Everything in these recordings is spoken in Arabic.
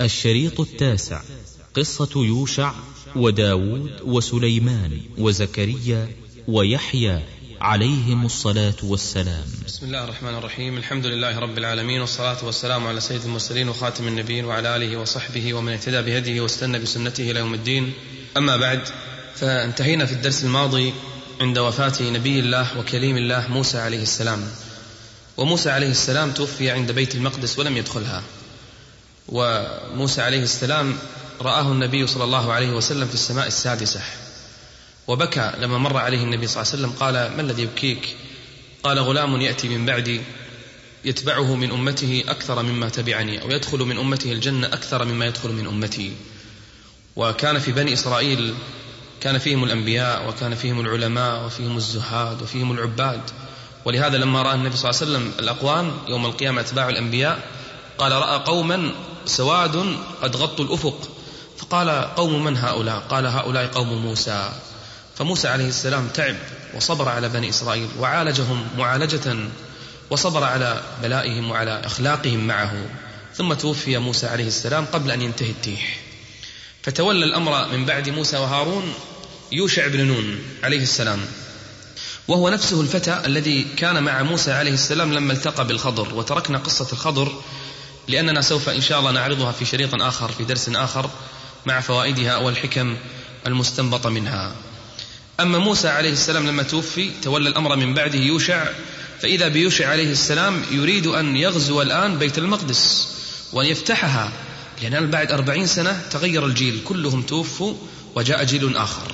الشريط التاسع قصة يوشع وداود وسليمان وزكريا ويحيى عليهم الصلاة والسلام. بسم الله الرحمن الرحيم. الحمد لله رب العالمين والصلاة والسلام على سيد المرسلين وخاتم النبيين وعلى آله وصحبه ومن اهتدى بهديه واستنى بسنته إلى يوم الدين. أما بعد فانتهينا في الدرس الماضي عند وفاة نبي الله وكليم الله موسى عليه السلام. وموسى عليه السلام توفي عند بيت المقدس ولم يدخلها. وموسى عليه السلام رآه النبي صلى الله عليه وسلم في السماء السادسة. وبكى لما مر عليه النبي صلى الله عليه وسلم قال ما الذي يبكيك؟ قال غلام يأتي من بعدي يتبعه من أمته أكثر مما تبعني أو يدخل من أمته الجنة أكثر مما يدخل من أمتي. وكان في بني إسرائيل كان فيهم الأنبياء وكان فيهم العلماء وفيهم الزهاد وفيهم العباد. ولهذا لما رأى النبي صلى الله عليه وسلم الأقوام يوم القيامة أتباع الأنبياء قال رأى قوما سواد قد غطوا الأفق. فقال قوم من هؤلاء؟ قال هؤلاء قوم موسى. فموسى عليه السلام تعب وصبر على بني إسرائيل وعالجهم معالجة وصبر على بلائهم وعلى أخلاقهم معه. ثم توفي موسى عليه السلام قبل أن ينتهي التيح. فتولى الأمر من بعد موسى وهارون يوشع بن نون عليه السلام. وهو نفسه الفتى الذي كان مع موسى عليه السلام لما التقى بالخضر وتركنا قصة الخضر لأننا سوف إن شاء الله نعرضها في شريط آخر في درس آخر مع فوائدها والحكم المستنبطة منها. أما موسى عليه السلام لما توفي تولى الأمر من بعده يوشع فإذا بيوشع عليه السلام يريد أن يغزو الآن بيت المقدس وأن يفتحها لأن بعد أربعين سنة تغير الجيل كلهم توفوا وجاء جيل آخر.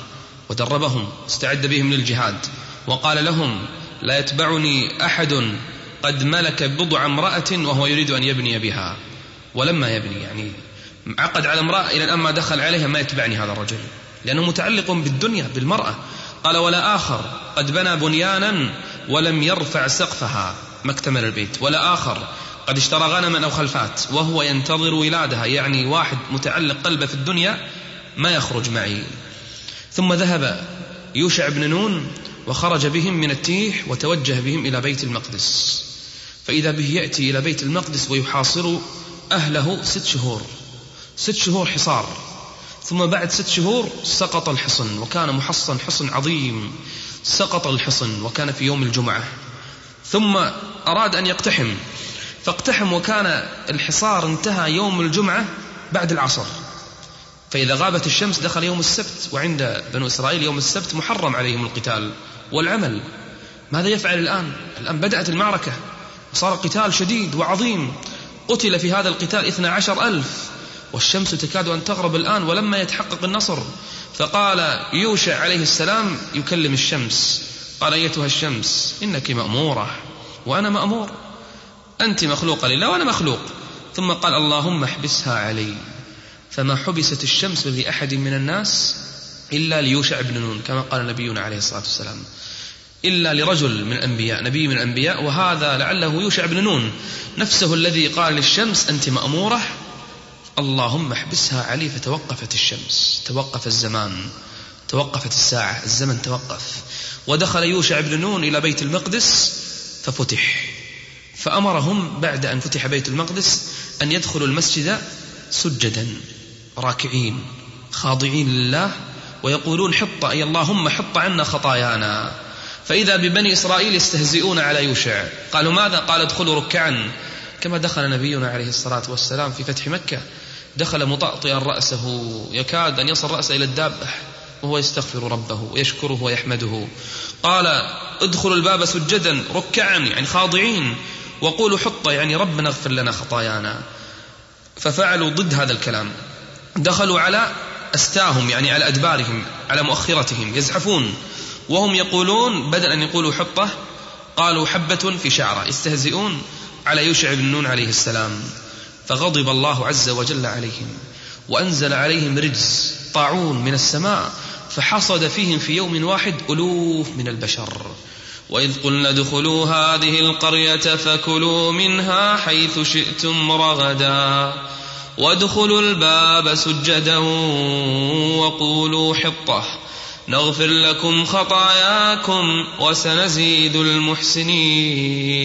ودربهم استعد بهم للجهاد. وقال لهم لا يتبعني أحد قد ملك بضع امرأة وهو يريد أن يبني بها. ولما يبني يعني عقد على امرأة إلى الآن ما دخل عليها ما يتبعني هذا الرجل. لأنه متعلق بالدنيا بالمرأة. قال ولا آخر. قد بنى بنيانا ولم يرفع سقفها. ما اكتمل البيت. ولا آخر. قد اشترى غنما أو خلفات وهو ينتظر ولادها. يعني واحد متعلق قلبه في الدنيا ما يخرج معي. ثم ذهب يوشع بن نون وخرج بهم من التيح وتوجه بهم إلى بيت المقدس. فإذا به يأتي إلى بيت المقدس ويحاصر أهله ست شهور. ست شهور حصار. ثم بعد ست شهور سقط الحصن وكان محصن حصن عظيم. سقط الحصن وكان في يوم الجمعة. ثم أراد أن يقتحم. فاقتحم وكان الحصار انتهى يوم الجمعة بعد العصر. فإذا غابت الشمس دخل يوم السبت وعند بنو إسرائيل يوم السبت محرم عليهم القتال والعمل. ماذا يفعل الآن؟ الآن بدأت المعركة. وصار قتال شديد وعظيم. قتل في هذا القتال اثنا عشر ألف. والشمس تكاد أن تغرب الآن ولما يتحقق النصر. فقال يوشع عليه السلام يكلم الشمس. قال أيتها الشمس إنك مأمورة وأنا مأمور. أنت مخلوقة لله وأنا مخلوق. ثم قال اللهم احبسها علي. فما حبست الشمس لأحد من الناس إلا ليوشع بن نون كما قال نبينا عليه الصلاة والسلام. إلا لرجل من الأنبياء نبي من الأنبياء وهذا لعله يوشع بن نون. نفسه الذي قال للشمس أنت مأمورة؟ اللهم احبسها علي فتوقفت الشمس توقف الزمان توقفت الساعة الزمن توقف. ودخل يوشع بن نون إلى بيت المقدس ففتح. فأمرهم بعد أن فتح بيت المقدس أن يدخلوا المسجد سجدا راكعين خاضعين لله ويقولون حط أي اللهم حط عنا خطايانا. فإذا ببني إسرائيل يستهزئون على يوشع. قالوا ماذا؟ قال ادخلوا ركعا. كما دخل نبينا عليه الصلاة والسلام في فتح مكة. دخل مطأطئا رأسه. يكاد أن يصل رأسه إلى الدابة وهو يستغفر ربه ويشكره ويحمده. قال ادخلوا الباب سجدا ركعا يعني خاضعين. وقولوا حط يعني ربنا اغفر لنا خطايانا. ففعلوا ضد هذا الكلام. دخلوا على أستاهم يعني على أدبارهم على مؤخرتهم. يزحفون. وهم يقولون بدل أن يقولوا حطة قالوا حبة في شعرة يستهزئون على يوشع بن نون عليه السلام. فغضب الله عز وجل عليهم وأنزل عليهم رجز طاعون من السماء فحصد فيهم في يوم واحد ألوف من البشر. وإذ قلنا ادخلوا هذه القرية فكلوا منها حيث شئتم رغدا. وادخلوا الباب سجدا وقولوا حطة. نغفر لكم خطاياكم وسنزيد المحسنين.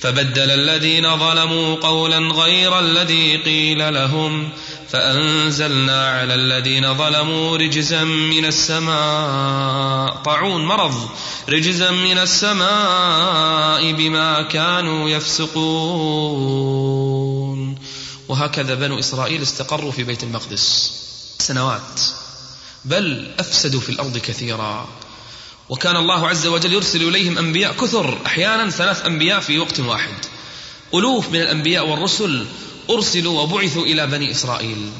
فبدل الذين ظلموا قولا غير الذي قيل لهم فأنزلنا على الذين ظلموا رجزا من السماء. طاعون مرض. رجزا من السماء بما كانوا يفسقون. وهكذا بنو إسرائيل استقروا في بيت المقدس. سنوات. بل أفسدوا في الأرض كثيرا. وكان الله عز وجل يرسل إليهم أنبياء كثر أحيانا ثلاث أنبياء في وقت واحد. ألوف من الأنبياء والرسل أرسلوا وبعثوا إلى بني إسرائيل.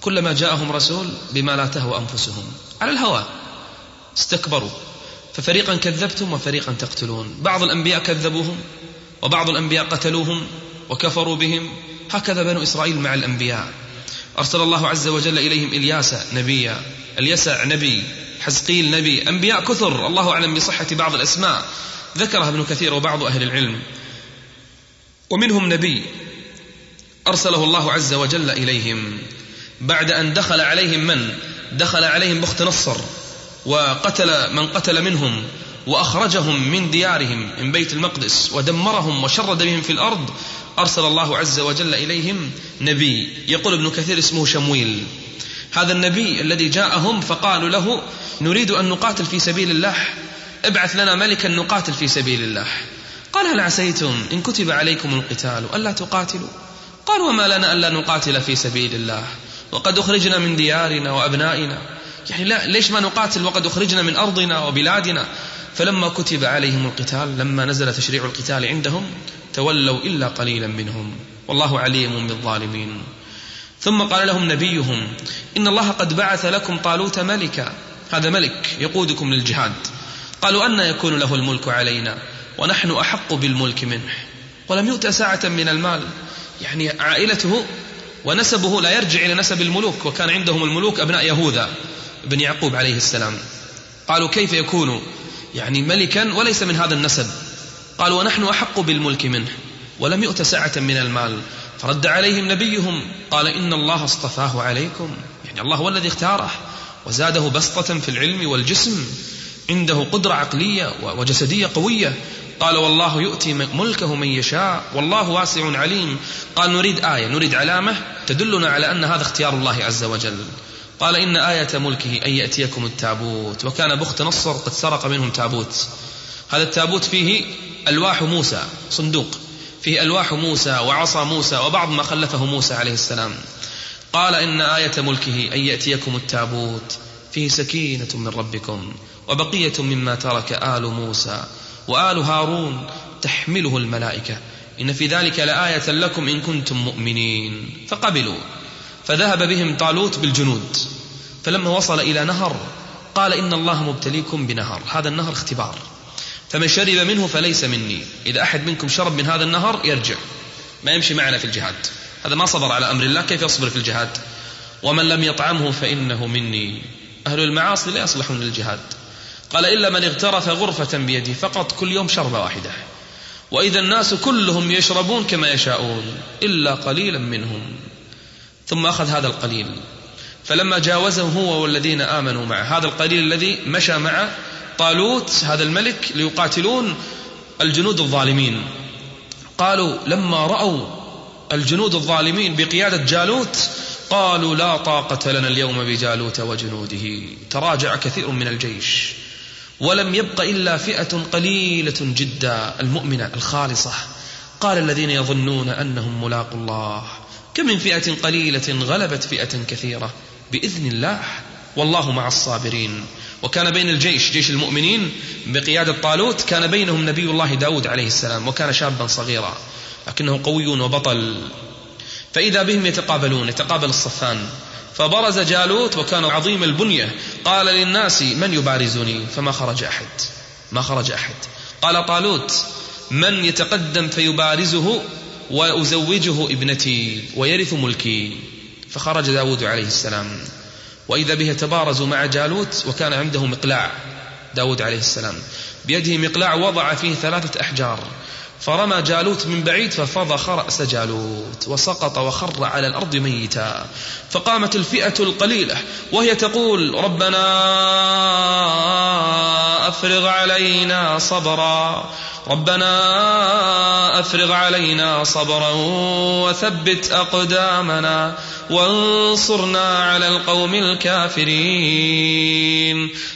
كلما جاءهم رسول بما لا تهوى أنفسهم. على الهوى. استكبروا. ففريقا كذبتم وفريقا تقتلون. بعض الأنبياء كذبوهم وبعض الأنبياء قتلوهم وكفروا بهم. هكذا بنو إسرائيل مع الأنبياء. أرسل الله عز وجل إليهم إلياس نبيا. اليسع نبي حزقيل نبي أنبياء كثر الله أعلم بصحة بعض الأسماء ذكرها ابن كثير وبعض أهل العلم. ومنهم نبي أرسله الله عز وجل إليهم. بعد أن دخل عليهم من؟ دخل عليهم بخت نصر وقتل من قتل منهم وأخرجهم من ديارهم من بيت المقدس ودمرهم وشرد بهم في الأرض. أرسل الله عز وجل إليهم نبي يقول ابن كثير اسمه شمويل. هذا النبي الذي جاءهم فقالوا له نريد أن نقاتل في سبيل الله. ابعث لنا ملكا نقاتل في سبيل الله. قال هل عسيتم إن كتب عليكم القتال ألا تقاتلوا؟ قال وما لنا ألا نقاتل في سبيل الله. وقد أخرجنا من ديارنا وأبنائنا. يعني لا ليش ما نقاتل وقد أخرجنا من أرضنا وبلادنا؟ فلما كتب عليهم القتال لما نزل تشريع القتال عندهم تولوا إلا قليلا منهم. والله عليم بالظالمين. ثم قال لهم نبيهم إن الله قد بعث لكم طالوت ملكا. هذا ملك يقودكم للجهاد. قالوا أن يكون له الملك علينا ونحن أحق بالملك منه. ولم يؤت ساعة من المال. يعني عائلته ونسبه لا يرجع إلى نسب الملوك وكان عندهم الملوك أبناء يهوذا بن يعقوب عليه السلام. قالوا كيف يكون؟ يعني ملكا وليس من هذا النسب. قالوا ونحن أحق بالملك منه ولم يؤت سعة من المال. فرد عليهم نبيهم قال إن الله اصطفاه عليكم. يعني الله هو الذي اختاره وزاده بسطة في العلم والجسم عنده قدرة عقلية وجسدية قوية. قال والله يؤتي ملكه من يشاء والله واسع عليم. قال نريد آية نريد علامة تدلنا على أن هذا اختيار الله عز وجل. قال إن آية ملكه أن يأتيكم التابوت. وكان بخت نصر قد سرق منهم تابوت. هذا التابوت فيه ألواح موسى صندوق. فيه ألواح موسى وعصا موسى وبعض ما خلفه موسى عليه السلام. قال إن آية ملكه أن يأتيكم التابوت فيه سكينة من ربكم وبقية مما ترك آل موسى وآل هارون تحمله الملائكة. إن في ذلك لآية لكم إن كنتم مؤمنين. فقبلوا. فذهب بهم طالوت بالجنود. فلما وصل إلى نهر قال إن الله مبتليكم بنهر. هذا النهر اختبار. فمن شرب منه فليس مني. إذا أحد منكم شرب من هذا النهر يرجع. ما يمشي معنا في الجهاد. هذا ما صبر على أمر الله. كيف يصبر في الجهاد؟ ومن لم يطعمه فإنه مني. أهل المعاصي لا يصلحون للجهاد. قال إلا من اغترف غرفة بيده فقط كل يوم شربة واحدة. وإذا الناس كلهم يشربون كما يشاءون إلا قليلا منهم. ثم أخذ هذا القليل. فلما جاوزه هو والذين آمنوا معه. هذا القليل الذي مشى مع طالوت هذا الملك ليقاتلون الجنود الظالمين. قالوا لما رأوا الجنود الظالمين بقيادة جالوت قالوا لا طاقة لنا اليوم بجالوت وجنوده. تراجع كثير من الجيش. ولم يبق إلا فئة قليلة جدا المؤمنة الخالصة. قال الذين يظنون أنهم ملاقوا الله. كم من فئة قليلة غلبت فئة كثيرة بإذن الله. والله مع الصابرين. وكان بين الجيش جيش المؤمنين بقيادة طالوت كان بينهم نبي الله داود عليه السلام وكان شابا صغيرا لكنه قوي وبطل. فإذا بهم يتقابلون يتقابل الصفان. فبرز جالوت وكان عظيم البنية. قال للناس من يبارزني؟ فما خرج أحد. ما خرج أحد. قال طالوت من يتقدم فيبارزه وأزوجه ابنتي ويرث ملكي. فخرج داود عليه السلام. وإذا به تبارز مع جالوت وكان عنده مقلاع داود عليه السلام. بيده مقلاع وضع فيه ثلاثة أحجار. فرمى جالوت من بعيد ففضخ رأس جالوت وسقط وخر على الأرض ميتا. فقامت الفئة القليلة وهي تقول ربنا أفرغ علينا صبرا. ربنا أفرغ علينا صبرا وثبت أقدامنا وانصرنا على القوم الكافرين.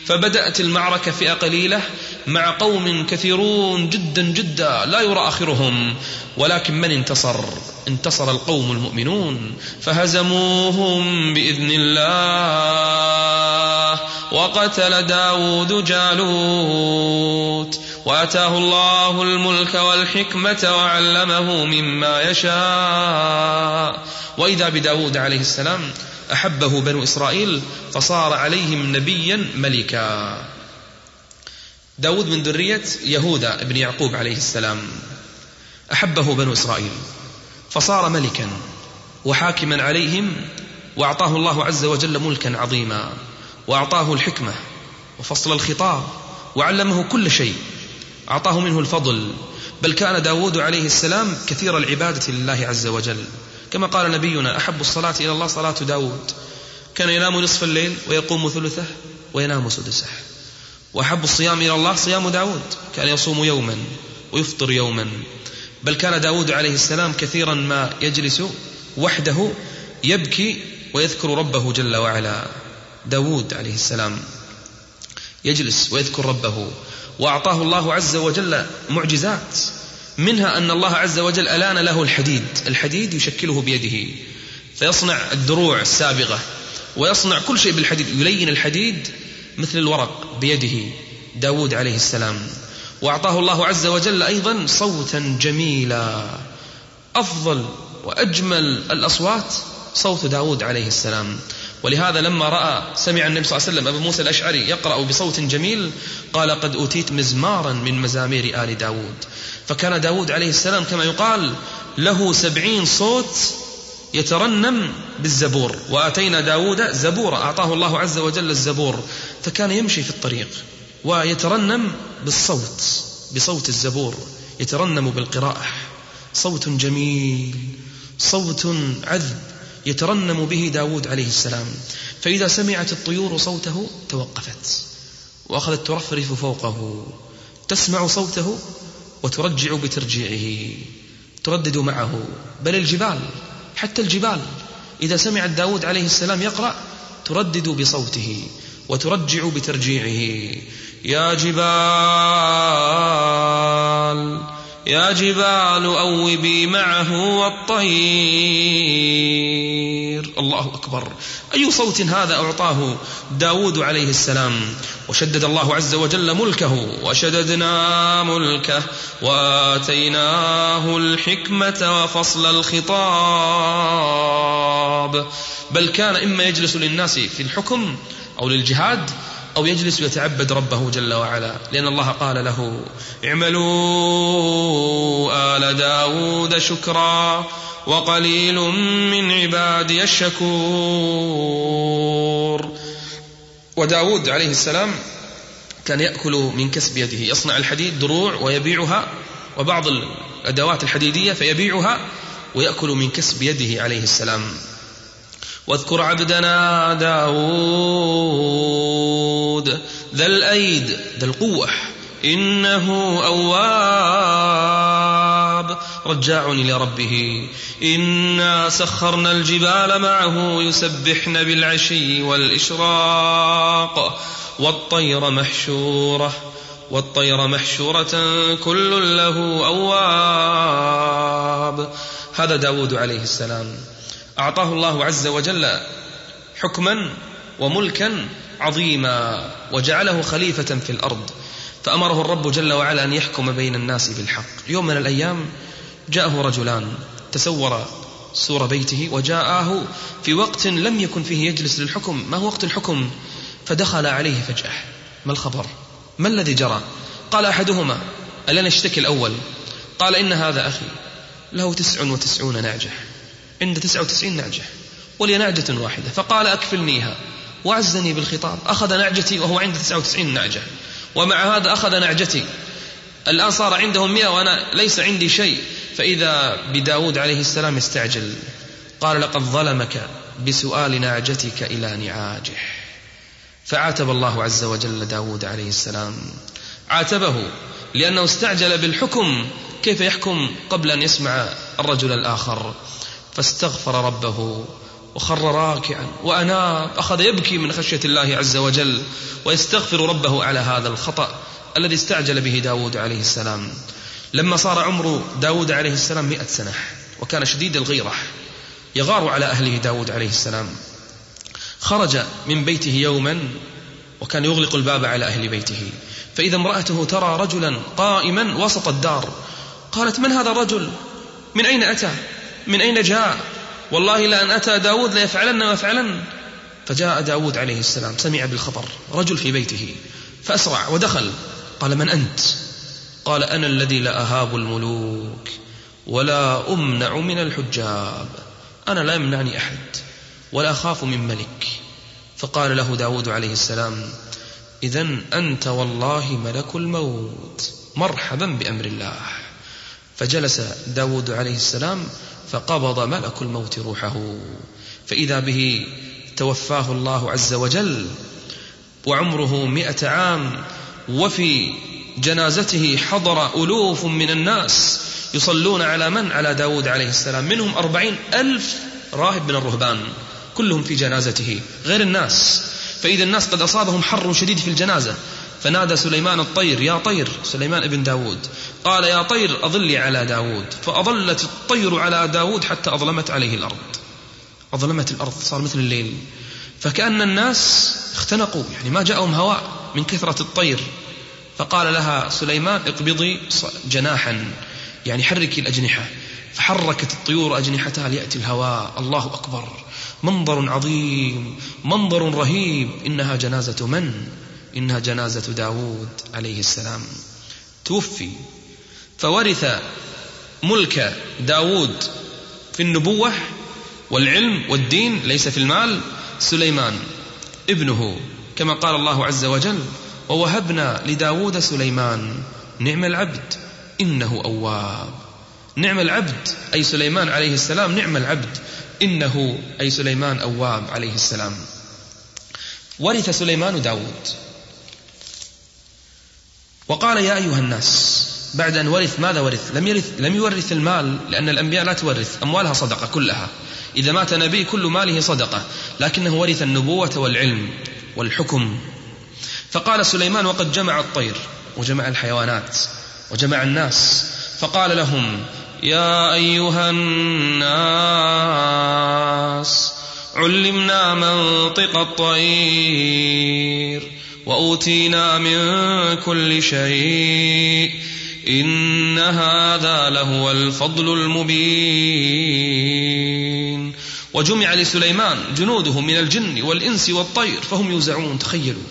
فبدأت المعركة فئة قليلة مع قوم كثيرون جدا جدا لا يرى آخرهم ولكن من انتصر؟ انتصر القوم المؤمنون فهزموهم بإذن الله وقتل داود جالوت وأتاه الله الملك والحكمة وعلمه مما يشاء وإذا بداود عليه السلام أحبه بنو إسرائيل فصار عليهم نبيا ملكا داود من ذرية يهوذا ابن يعقوب عليه السلام أحبه بنو إسرائيل. فصار ملكا وحاكما عليهم وأعطاه الله عز وجل ملكا عظيما وأعطاه الحكمة وفصل الخطاب وعلمه كل شيء. أعطاه منه الفضل. بل كان داود عليه السلام كثير العبادة لله عز وجل. كما قال نبينا أحب الصلاة إلى الله صلاة داود. كان ينام نصف الليل ويقوم ثلثه وينام سدسه. وأحب الصيام إلى الله صيام داود. كان يصوم يوما ويفطر يوما. بل كان داود عليه السلام كثيرا ما يجلس وحده يبكي ويذكر ربه جل وعلا. داود عليه السلام يجلس ويذكر ربه. وأعطاه الله عز وجل معجزات منها أن الله عز وجل ألان له الحديد. الحديد يشكله بيده. فيصنع الدروع السابغة ويصنع كل شيء بالحديد. يلين الحديد مثل الورق بيده. داود عليه السلام. وأعطاه الله عز وجل أيضا صوتا جميلا. أفضل وأجمل الأصوات صوت داود عليه السلام. ولهذا لما رأى سمع النبي صلى الله عليه وسلم أبو موسى الأشعري يقرأ بصوت جميل قال قد أوتيت مزمارا من مزامير آل داود. فكان داود عليه السلام كما يقال له سبعين صوت يترنم بالزبور. وآتينا داود زبورا أعطاه الله عز وجل الزبور. فكان يمشي في الطريق ويترنم بالصوت بصوت الزبور يترنم بالقراءة. صوت جميل صوت عذب يترنم به داود عليه السلام. فإذا سمعت الطيور صوته توقفت وأخذت ترفرف فوقه. تسمع صوته وترجع بترجيعه. تردد معه. بل الجبال حتى الجبال إذا سمعت داود عليه السلام يقرأ تردد بصوته وترجع بترجيعه. يا جبال يا جبال أوبي معه والطير. الله أكبر. أي صوت هذا أعطاه داود عليه السلام؟ وشدد الله عز وجل ملكه وشددنا ملكه وآتيناه الحكمة وفصل الخطاب. بل كان إما يجلس للناس في الحكم أو للجهاد أو يجلس يتعبد ربه جل وعلا لأن الله قال له اعملوا آل داود شكرا وقليل من عبادي الشكور. وداود عليه السلام كان يأكل من كسب يده يصنع الحديد دروع ويبيعها وبعض الأدوات الحديدية فيبيعها ويأكل من كسب يده عليه السلام. واذكر عبدنا داود ذا الأيد ذا القوة. إنه أواب. رجاع إلى ربه. إنا سخرنا الجبال معه يسبحن بالعشي والإشراق. والطير محشورة والطير محشورة كل له أواب. هذا داود عليه السلام. أعطاه الله عز وجل حكما وملكا عظيما وجعله خليفة في الأرض. فأمره الرب جل وعلا أن يحكم بين الناس بالحق. يوم من الأيام جاءه رجلان. تسور سور بيته وجاءه في وقت لم يكن فيه يجلس للحكم. ما هو وقت الحكم؟ فدخل عليه فجأة. ما الخبر؟ ما الذي جرى؟ قال أحدهما ألن أشتكي الأول؟ قال إن هذا أخي. له تسع وتسعون نعجة عند تسعة وتسعين نعجة ولي نعجة واحدة فقال أكفلنيها. وعزني بالخطاب أخذ نعجتي وهو عنده تسعة وتسعين نعجة ومع هذا أخذ نعجتي. الآن صار عندهم مئة وأنا ليس عندي شيء. فإذا بداود عليه السلام يستعجل قال لقد ظلمك بسؤال نعجتك إلى نعاجه. فعاتب الله عز وجل داود عليه السلام. عاتبه لأنه استعجل بالحكم كيف يحكم قبل أن يسمع الرجل الآخر؟ فاستغفر ربه وخر راكعا وأناب أخذ يبكي من خشية الله عز وجل ويستغفر ربه على هذا الخطأ الذي استعجل به داود عليه السلام. لما صار عمر داود عليه السلام مئة سنة وكان شديد الغيرة يغار على أهله داود عليه السلام. خرج من بيته يوما وكان يغلق الباب على أهل بيته. فإذا امرأته ترى رجلا قائما وسط الدار قالت من هذا الرجل؟ من أين أتى؟ من أين جاء؟ والله لأن أتى داود ليفعلن ويفعلن. فجاء داود عليه السلام سمع بالخبر رجل في بيته فأسرع ودخل. قال من أنت؟ قال أنا الذي لا أهاب الملوك ولا أمنع من الحجاب. أنا لا يمنعني أحد ولا أخاف من ملك. فقال له داود عليه السلام إذا أنت والله ملك الموت مرحبا بأمر الله. فجلس داود عليه السلام فقبض ملك الموت روحه. فإذا به توفاه الله عز وجل وعمره مئة عام وفي جنازته حضر ألوف من الناس يصلون على من؟ على داود عليه السلام. منهم أربعين ألف راهب من الرهبان كلهم في جنازته غير الناس. فإذا الناس قد أصابهم حر شديد في الجنازة. فنادى سليمان الطير يا طير سليمان ابن داود قال يا طير أظلي على داود. فأظلت الطير على داود حتى أظلمت عليه الأرض. أظلمت الأرض صار مثل الليل. فكأن الناس اختنقوا يعني ما جاءهم هواء من كثرة الطير. فقال لها سليمان اقبضي جناحا. يعني حركي الأجنحة. فحركت الطيور أجنحتها ليأتي الهواء. الله أكبر. منظر عظيم. منظر رهيب. إنها جنازة من؟ إنها جنازة داود عليه السلام. توفي. فورث ملك داود في النبوة والعلم والدين ليس في المال سليمان ابنه كما قال الله عز وجل ووهبنا لداود سليمان نعم العبد إنه أواب. نعم العبد أي سليمان عليه السلام نعم العبد إنه أي سليمان أواب عليه السلام. ورث سليمان داود. وقال يا أيها الناس بعد أن ورث ماذا ورث؟ لم, يرث لم يورث المال لأن الأنبياء لا تورث أموالها صدقة كلها. إذا مات نبي كل ماله صدقة لكنه ورث النبوة والعلم والحكم. فقال سليمان وقد جمع الطير وجمع الحيوانات وجمع الناس. فقال لهم يا أيها الناس علمنا منطق الطير وأوتينا من كل شيء إن هذا لهو الفضل المبين. وجمع لسليمان جنوده من الجن والإنس والطير فهم يوزعون تخيلوا.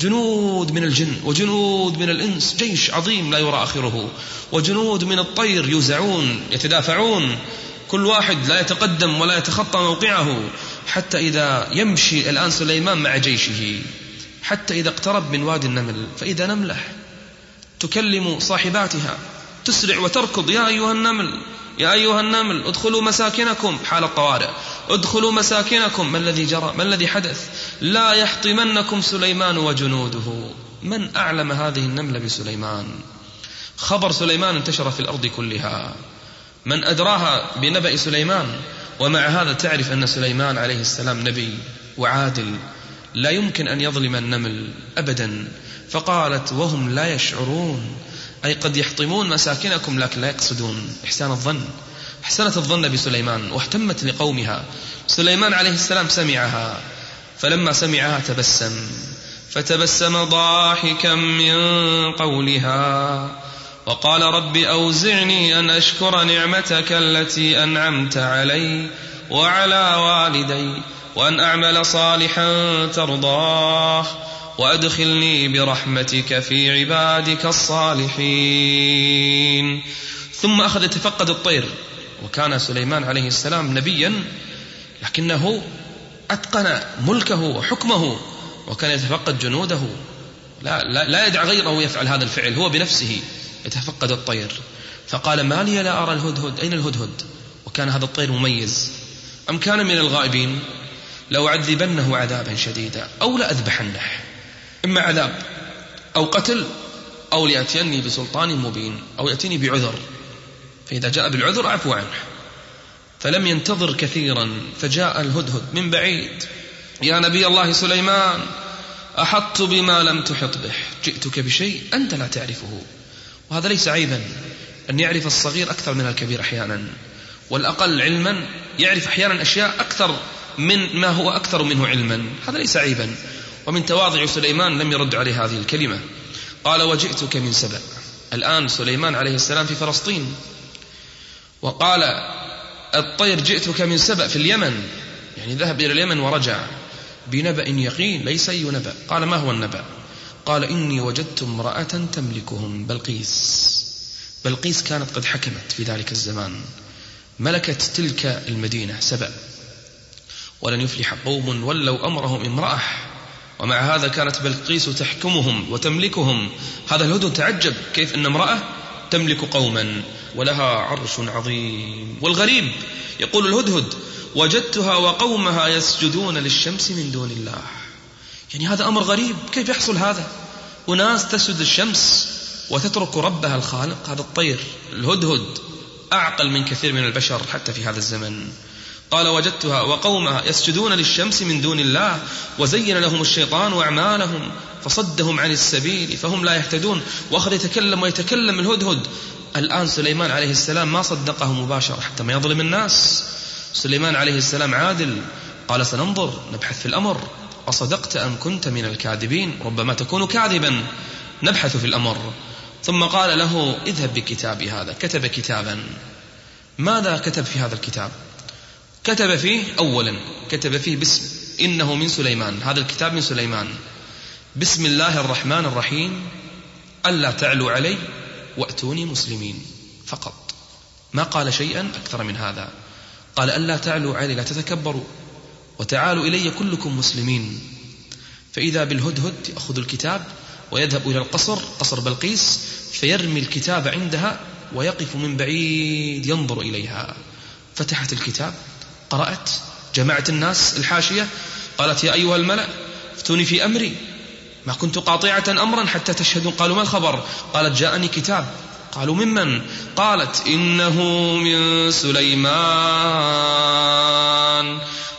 جنود من الجن وجنود من الإنس جيش عظيم لا يرى آخره. وجنود من الطير يوزعون يتدافعون. كل واحد لا يتقدم ولا يتخطى موقعه. حتى إذا يمشي الآن سليمان مع جيشه. حتى إذا اقترب من وادي النمل فإذا نملة تكلم صاحباتها. تسرع وتركض. يا أيها النمل يا أيها النمل ادخلوا مساكنكم. حال الطوارئ ادخلوا مساكنكم. ما الذي جرى؟ ما الذي حدث؟ لا يحطمنكم سليمان وجنوده. من أعلم هذه النملة بسليمان؟ خبر سليمان انتشر في الأرض كلها. من أدراها بنبأ سليمان. ومع هذا تعرف أن سليمان عليه السلام نبي وعادل. لا يمكن أن يظلم النمل أبدا. فقالت وهم لا يشعرون. أي قد يحطمون مساكنكم لكن لا يقصدون. إحسان الظن. أحسنت الظن بسليمان واهتمت لقومها. سليمان عليه السلام سمعها. فلما سمعها تبسم. فتبسم ضاحكا من قولها. وقال رب أوزعني أن أشكر نعمتك التي أنعمت علي وعلى والدي وأن أعمل صالحا ترضاه. وأدخلني برحمتك في عبادك الصالحين. ثم أخذ يتفقد الطير وكان سليمان عليه السلام نبيا لكنه أتقن ملكه وحكمه وكان يتفقد جنوده. لا, لا, لا يدع غيره يفعل هذا الفعل هو بنفسه يتفقد الطير. فقال ما لي لا أرى الهدهد أين الهدهد؟ وكان هذا الطير مميز. أم كان من الغائبين؟ لأعذبنه عذابا شديدا أو لأذبحنه. إما عذاب أو قتل أو ليأتيني بسلطان مبين أو يأتيني بعذر. فإذا جاء بالعذر أعفو عنه. فلم ينتظر كثيرا فجاء الهدهد من بعيد. يا نبي الله سليمان أحطت بما لم تحط به. جئتك بشيء أنت لا تعرفه. وهذا ليس عيبا. أن يعرف الصغير أكثر من الكبير أحيانا. والأقل علما يعرف أحيانا أشياء أكثر من ما هو أكثر منه علما. هذا ليس عيبا. ومن تواضع سليمان لم يرد عليه هذه الكلمة. قال وجئتك من سبأ. الآن سليمان عليه السلام في فلسطين. وقال الطير جئتك من سبأ في اليمن. يعني ذهب إلى اليمن ورجع. بنبأ يقين ليس أي نبأ. قال ما هو النبأ؟ قال إني وجدت امرأة تملكهم بلقيس. بلقيس كانت قد حكمت في ذلك الزمان. ملكت تلك المدينة سبأ. ولن يفلح قوم ولوا أمرهم امرأة. ومع هذا كانت بلقيس تحكمهم وتملكهم. هذا الهدن تعجب. كيف أن امرأة تملك قوما ولها عرش عظيم. والغريب يقول الهدهد وجدتها وقومها يسجدون للشمس من دون الله. يعني هذا أمر غريب. كيف يحصل هذا؟ وناس تسجد الشمس وتترك ربها الخالق. هذا الطير. الهدهد أعقل من كثير من البشر حتى في هذا الزمن. قال وجدتها وقومها يسجدون للشمس من دون الله وزين لهم الشيطان أعمالهم فصدهم عن السبيل فهم لا يهتدون وأخذ يتكلم ويتكلم الهدهد الآن سليمان عليه السلام ما صدقه مباشرة حتى ما يظلم الناس. سليمان عليه السلام عادل. قال سننظر نبحث في الأمر. أصدقت أم كنت من الكاذبين؟ ربما تكون كاذبا. نبحث في الأمر. ثم قال له اذهب بكتابي هذا. كتب كتابا. ماذا كتب في هذا الكتاب؟ كتب فيه أولا. كتب فيه باسم. إنه من سليمان. هذا الكتاب من سليمان. بسم الله الرحمن الرحيم. ألا تعلوا علي وأتوني مسلمين. فقط. ما قال شيئا أكثر من هذا. قال ألا تعلوا علي لا تتكبروا. وتعالوا إلي كلكم مسلمين. فإذا بالهدهد يأخذ الكتاب ويذهب إلى القصر قصر بلقيس فيرمي الكتاب عندها ويقف من بعيد ينظر إليها. فتحت الكتاب. قرأت جمعت الناس الحاشية قالت يا أيها الملأ افتوني في أمري ما كنت قاطعة أمرا حتى تشهدون قالوا ما الخبر قالت جاءني كتاب قالوا ممن قالت إنه من سليمان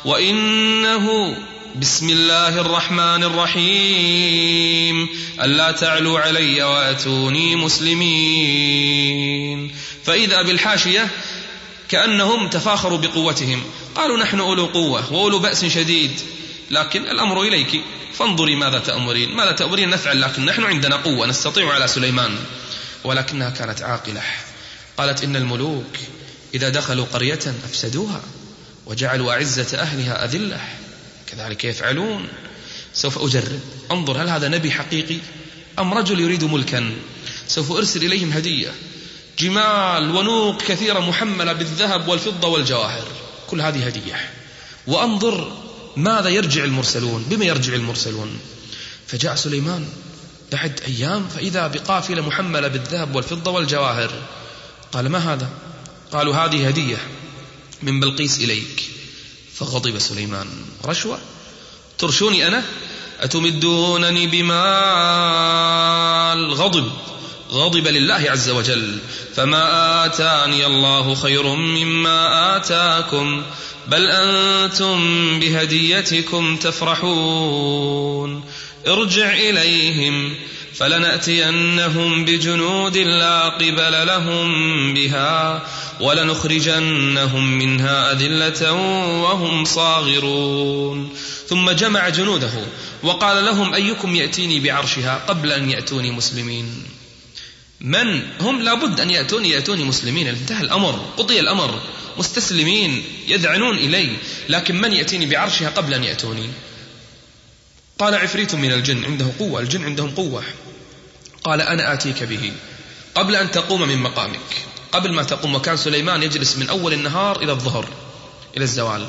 وإنه بسم الله الرحمن الرحيم ألا تعلوا علي وأتوني مسلمين فإذا بالحاشية كأنهم تفاخروا بقوتهم. قالوا نحن أولو قوة وأولو بأس شديد. لكن الأمر إليك. فانظري ماذا تأمرين. ماذا تأمرين نفعل. لكن نحن عندنا قوة. نستطيع على سليمان. ولكنها كانت عاقلة. قالت إن الملوك إذا دخلوا قرية أفسدوها وجعلوا أعزة أهلها أذلة. كذلك يفعلون. سوف أجرب. انظر هل هذا نبي حقيقي أم رجل يريد ملكا؟ سوف أرسل إليهم هدية. جمال ونوق كثيرة محملة بالذهب والفضة والجواهر. كل هذه هدية. وأنظر ماذا يرجع المرسلون. بما يرجع المرسلون. فجاء سليمان. بعد أيام فإذا بقافلة محملة بالذهب والفضة والجواهر. قال ما هذا؟ قالوا هذه هدية من بلقيس إليك. فغضب سليمان. رشوة؟ ترشوني أنا؟ أتمدونني بمال غضب. غضب لله عز وجل. فما آتاني الله خير مما آتاكم بل أنتم بهديتكم تفرحون. ارجع إليهم فلنأتينهم بجنود لا قبل لهم بها ولنخرجنهم منها أذلة وهم صاغرون. ثم جمع جنوده وقال لهم أيكم يأتيني بعرشها قبل أن يأتوني مسلمين. من هم لابد أن يأتوني يأتوني مسلمين. انتهى الأمر قضي الأمر. مستسلمين يذعنون إلي. لكن من يأتيني بعرشها قبل أن يأتوني؟ قال عفريت من الجن عنده قوة الجن عندهم قوة. قال أنا آتيك به. قبل أن تقوم من مقامك. قبل ما تقوم وكان سليمان يجلس من أول النهار إلى الظهر إلى الزوال.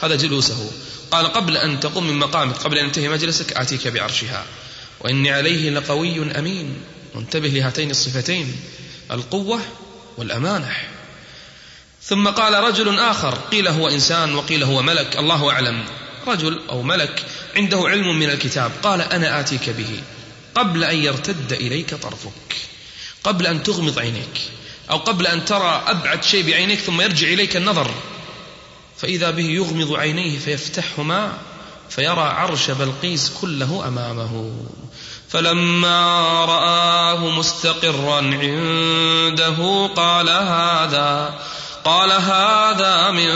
هذا جلوسه. قال قبل أن تقوم من مقامك قبل أن ينتهي مجلسك آتيك بعرشها. وإني عليه لقوي أمين. وانتبه لهاتين الصفتين القوة والأمانة. ثم قال رجل آخر قيل هو إنسان وقيل هو ملك الله أعلم. رجل أو ملك عنده علم من الكتاب قال أنا آتيك به. قبل أن يرتد إليك طرفك قبل أن تغمض عينيك أو قبل أن ترى أبعد شيء بعينيك ثم يرجع إليك النظر. فإذا به يغمض عينيه فيفتحهما فيرى عرش بلقيس كله أمامه. فلما رآه مستقرا عنده قال هذا قال هذا من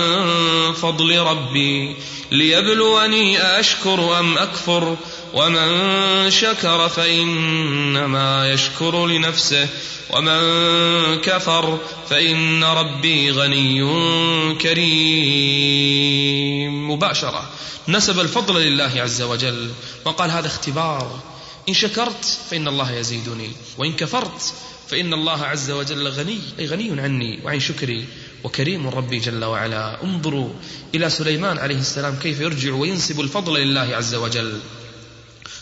فضل ربي ليبلوني أشكر أم أكفر ومن شكر فإنما يشكر لنفسه ومن كفر فإن ربي غني كريم. مباشرة نسب الفضل لله عز وجل وقال هذا اختبار. إن شكرت فإن الله يزيدني وإن كفرت فإن الله عز وجل غني أي غني عني وعن شكري وكريم ربي جل وعلا. انظروا إلى سليمان عليه السلام كيف يرجع وينسب الفضل لله عز وجل.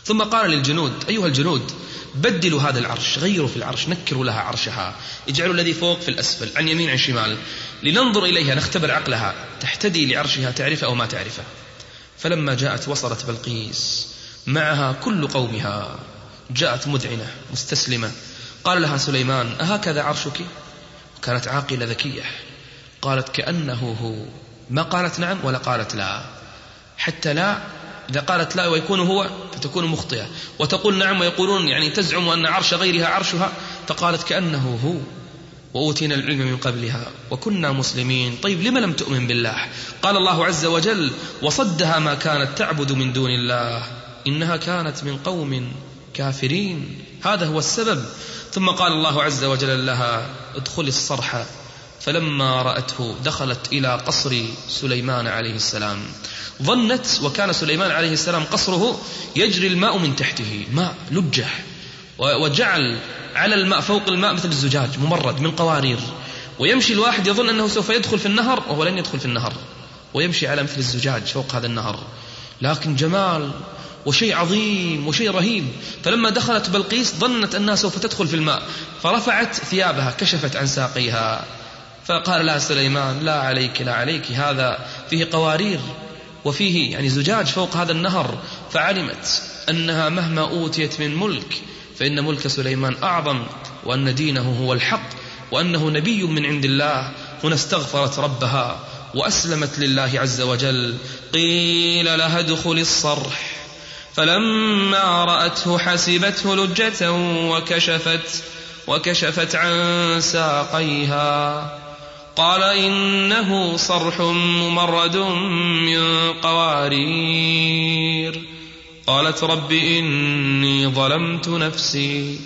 ثم قال للجنود أيها الجنود بدلوا هذا العرش غيروا في العرش نكروا لها عرشها. اجعلوا الذي فوق في الأسفل عن يمين عن شمال لننظر إليها نختبر عقلها تحتدي لعرشها تعرفه أو ما تعرفه فلما جاءت وصلت بلقيس معها كل قومها. جاءت مذعنة مستسلمة. قال لها سليمان أهكذا عرشك؟ كانت عاقلة ذكية. قالت كأنه هو. ما قالت نعم ولا قالت لا. حتى لا إذا قالت لا ويكون هو فتكون مخطئة. وتقول نعم ويقولون يعني تزعم أن عرش غيرها عرشها. فقالت كأنه هو. وأوتينا العلم من قبلها. وكنا مسلمين. طيب لم لم تؤمن بالله؟ قال الله عز وجل وصدها ما كانت تعبد من دون الله. إنها كانت من قوم كافرين. هذا هو السبب. ثم قال الله عز وجل لها ادخلي الصرح. فلما رأته دخلت إلى قصر سليمان عليه السلام. ظنت وكان سليمان عليه السلام قصره يجري الماء من تحته ماء لجة وجعل على الماء فوق الماء مثل الزجاج ممرد من قوارير. ويمشي الواحد يظن أنه سوف يدخل في النهر وهو لن يدخل في النهر. ويمشي على مثل الزجاج فوق هذا النهر. لكن جمال وشيء عظيم وشيء رهيب. فلما دخلت بلقيس ظنت أنها سوف تدخل في الماء فرفعت ثيابها كشفت عن ساقيها. فقال لها سليمان لا عليك لا عليك هذا فيه قوارير وفيه يعني زجاج فوق هذا النهر. فعلمت أنها مهما أوتيت من ملك فإن ملك سليمان أعظم وأن دينه هو الحق وأنه نبي من عند الله. هنا استغفرت ربها وأسلمت لله عز وجل. قيل لها ادخل الصرح. فلما رأته حسبته لجة وكشفت وكشفت عن ساقيها. قال إنه صرح ممرد من قوارير. قالت رب إني ظلمت نفسي.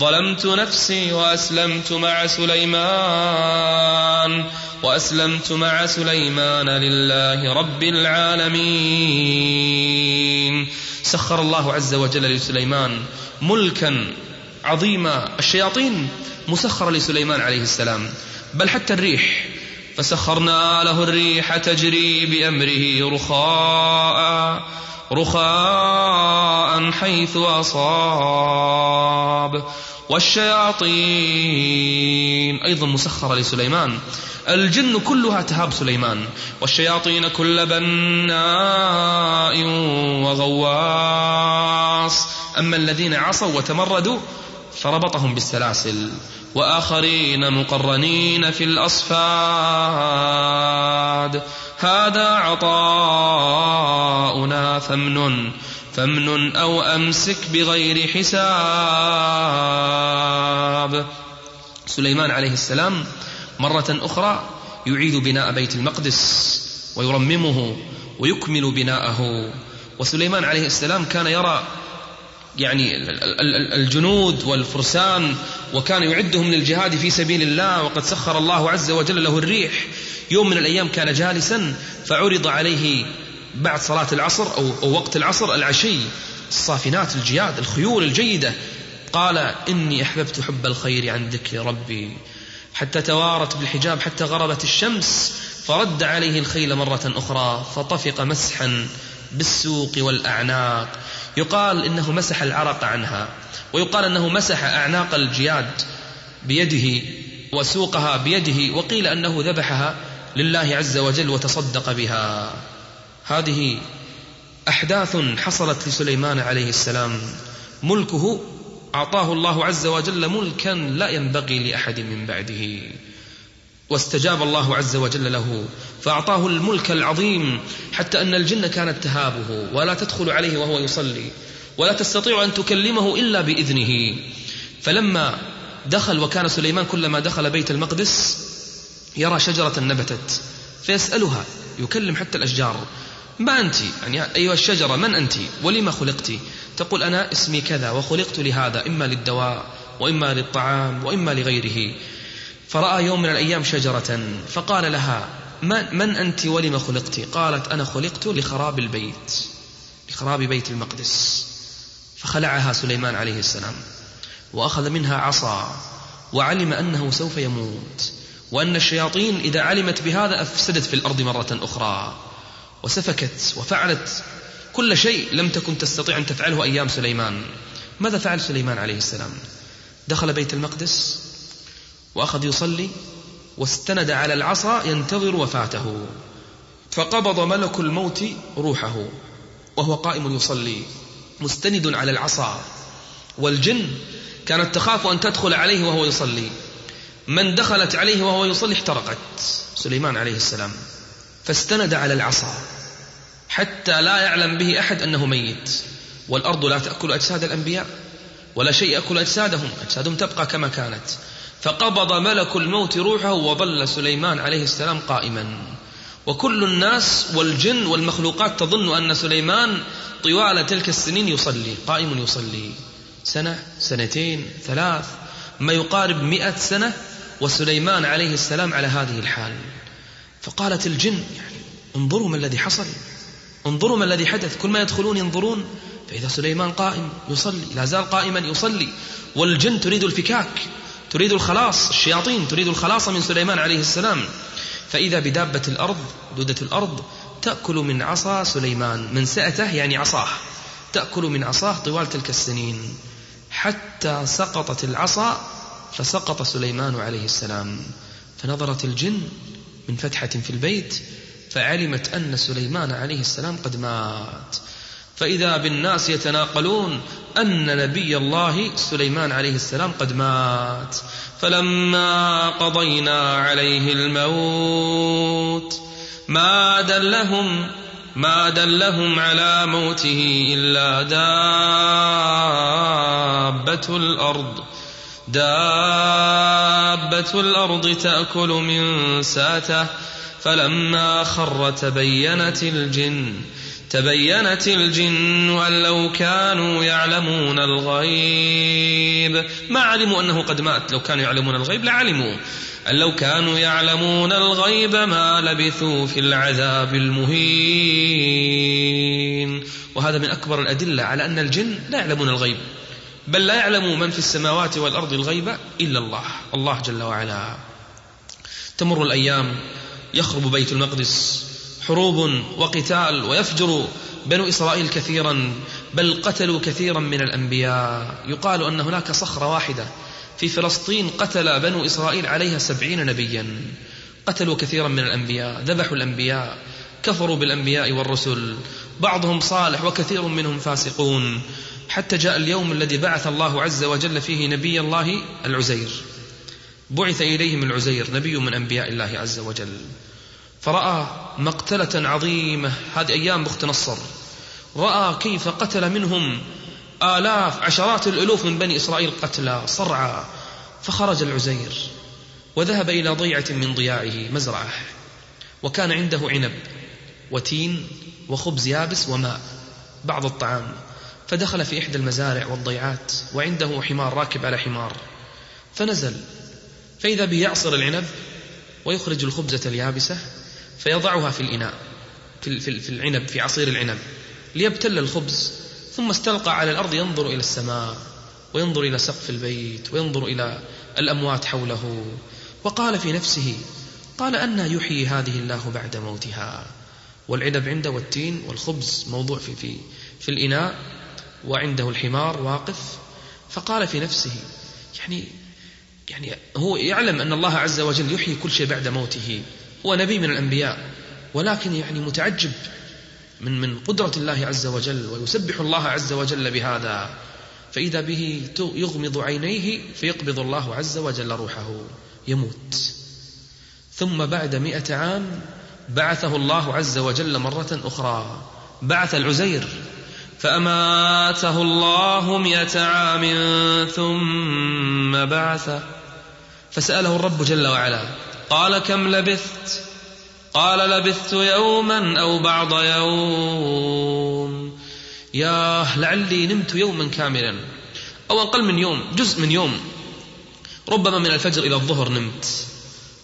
ظلمت نفسي وأسلمت مع سليمان وأسلمت مع سليمان لله رب العالمين. سخر الله عز وجل لسليمان ملكا عظيما. الشياطين مسخرة لسليمان عليه السلام. بل حتى الريح. فسخرنا له الريح تجري بأمره رخاء. رخاء حيث أصاب. والشياطين أيضا مسخرة لسليمان. الجن كلها تهاب سليمان. والشياطين كل بناء وغواص. أما الذين عصوا وتمردوا فربطهم بالسلاسل. وآخرين مقرنين في الأصفاد. هذا عطاؤنا فمن فمن أو أمسك بغير حساب. سليمان عليه السلام مرة أخرى يعيد بناء بيت المقدس ويرممه ويكمل بناءه. وسليمان عليه السلام كان يرى يعني الجنود والفرسان وكان يعدهم للجهاد في سبيل الله وقد سخر الله عز وجل له الريح. يوم من الأيام كان جالسا فعرض عليه بعد صلاة العصر أو وقت العصر العشي الصافنات الجياد الخيول الجيدة. قال إني أحببت حب الخير عن ذكر ربي. حتى توارت بالحجاب حتى غربت الشمس فرد عليه الخيل مرة أخرى فطفق مسحا بالسوق والأعناق. يقال إنه مسح العرق عنها ويقال أنه مسح أعناق الجياد بيده وسوقها بيده وقيل أنه ذبحها لله عز وجل وتصدق بها. هذه أحداث حصلت لسليمان عليه السلام. ملكه أعطاه الله عز وجل ملكا لا ينبغي لأحد من بعده. واستجاب الله عز وجل له. فأعطاه الملك العظيم حتى أن الجن كانت تهابه ولا تدخل عليه وهو يصلي ولا تستطيع أن تكلمه إلا بإذنه. فلما دخل وكان سليمان كلما دخل بيت المقدس يرى شجرة نبتت فيسألها يكلم حتى الأشجار ما أنت؟ يعني أيها الشجرة من أنت؟ ولما خلقت؟ تقول أنا اسمي كذا وخلقت لهذا إما للدواء وإما للطعام وإما لغيره. فرأى يوم من الأيام شجرة فقال لها من أنت ولم خلقت؟ قالت أنا خلقت لخراب البيت لخراب بيت المقدس. فخلعها سليمان عليه السلام وأخذ منها عصا وعلم أنه سوف يموت وأن الشياطين إذا علمت بهذا أفسدت في الأرض مرة أخرى وسفكت وفعلت كل شيء لم تكن تستطيع أن تفعله أيام سليمان. ماذا فعل سليمان عليه السلام؟ دخل بيت المقدس وأخذ يصلي واستند على العصا ينتظر وفاته. فقبض ملك الموت روحه وهو قائم يصلي مستند على العصا. والجن كانت تخاف أن تدخل عليه وهو يصلي. من دخلت عليه وهو يصلي احترقت سليمان عليه السلام. فاستند على العصا. حتى لا يعلم به أحد أنه ميت. والأرض لا تأكل أجساد الأنبياء ولا شيء يأكل أجسادهم. أجسادهم تبقى كما كانت. فقبض ملك الموت روحه وظل سليمان عليه السلام قائما. وكل الناس والجن والمخلوقات تظن أن سليمان طوال تلك السنين يصلي قائم يصلي. سنة سنتين ثلاث ما يقارب مئة سنة وسليمان عليه السلام على هذه الحال. فقالت الجن يعني انظروا ما الذي حصل انظروا ما الذي حدث كل ما يدخلون ينظرون فإذا سليمان قائم يصلي لا زال قائما يصلي والجن تريد الفكاك. تريد الخلاص الشياطين تريد الخلاص من سليمان عليه السلام. فإذا بدابة الأرض دودة الأرض تأكل من عصا سليمان من سأته يعني عصاه. تأكل من عصاه طوال تلك السنين. حتى سقطت العصا فسقط سليمان عليه السلام. فنظرت الجن من فتحة في البيت فعلمت أن سليمان عليه السلام قد مات. فإذا بالناس يتناقلون أن نبي الله سليمان عليه السلام قد مات. فلما قضينا عليه الموت ما دلهم ما دلهم على موته إلا دابة الأرض. دابة الأرض تأكل من ساته. فلما خر تبينت الجن تبينت الجن أن لو كانوا يعلمون الغيب. ما علموا أنه قد مات لو كانوا يعلمون الغيب لعلموا. أن لو كانوا يعلمون الغيب ما لبثوا في العذاب المهين. وهذا من أكبر الأدلة على أن الجن لا يعلمون الغيب. بل لا يعلم من في السماوات والأرض الغيب إلا الله الله جل وعلا. تمر الأيام يخرب بيت المقدس. حروب وقتال ويفجر بنو إسرائيل كثيرا بل قتلوا كثيرا من الأنبياء. يقال أن هناك صخرة واحدة في فلسطين قتل بنو إسرائيل عليها سبعين نبيا. قتلوا كثيرا من الأنبياء ذبحوا الأنبياء كفروا بالأنبياء والرسل. بعضهم صالح وكثير منهم فاسقون. حتى جاء اليوم الذي بعث الله عز وجل فيه نبي الله العزير. بعث إليهم العزير نبي من أنبياء الله عز وجل. فرأى مقتلة عظيمة. هذه أيام بخت نصر. رأى كيف قتل منهم آلاف عشرات الألوف من بني إسرائيل قتلى صرعى فخرج العزير وذهب إلى ضيعة من ضياعه مزرعة وكان عنده عنب وتين وخبز يابس وماء بعض الطعام فدخل في إحدى المزارع والضيعات وعنده حمار راكب على حمار فنزل فإذا به يعصر العنب ويخرج الخبزة اليابسة فيضعها في الإناء في, في العنب في عصير العنب ليبتل الخبز ثم استلقى على الأرض ينظر إلى السماء وينظر إلى سقف البيت وينظر إلى الأموات حوله وقال في نفسه قال أن يحيي هذه الله بعد موتها. والعنب عنده والتين والخبز موضوع في, في, في الإناء وعنده الحمار واقف. فقال في نفسه يعني يعني هو يعلم أن الله عز وجل يحيي كل شيء بعد موته. هو نبي من الأنبياء ولكن يعني متعجب من من قدرة الله عز وجل ويسبح الله عز وجل بهذا. فإذا به يغمض عينيه فيقبض الله عز وجل روحه يموت. ثم بعد مئة عام بعثه الله عز وجل مرة أخرى بعث العزير فأماته الله مئة عام ثم بعثه فسأله الرب جل وعلا قال كم لبثت؟ قال لبثت يوما أو بعض يوم. يا لعلي نمت يوما كاملا. أو أقل من يوم جزء من يوم. ربما من الفجر إلى الظهر نمت.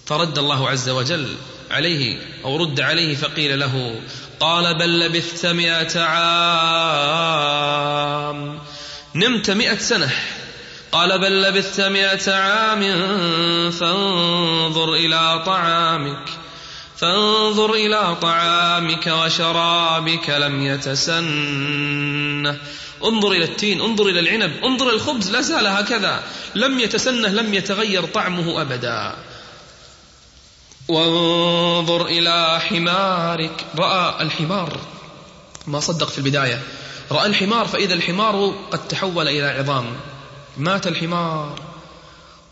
فرد الله عز وجل عليه أو رد عليه فقيل له قال بل لبثت مئة عام. نمت مئة سنة. قال بل لبثت مئة عام فانظر إلى طعامك فانظر إلى طعامك وشرابك لم يتسنه. انظر إلى التين انظر إلى العنب انظر إلى الخبز لا زال هكذا. لم يتسنه لم يتغير طعمه أبدا. وانظر إلى حمارك. رأى الحمار. ما صدق في البداية. رأى الحمار فإذا الحمار قد تحول إلى عظام. مات الحمار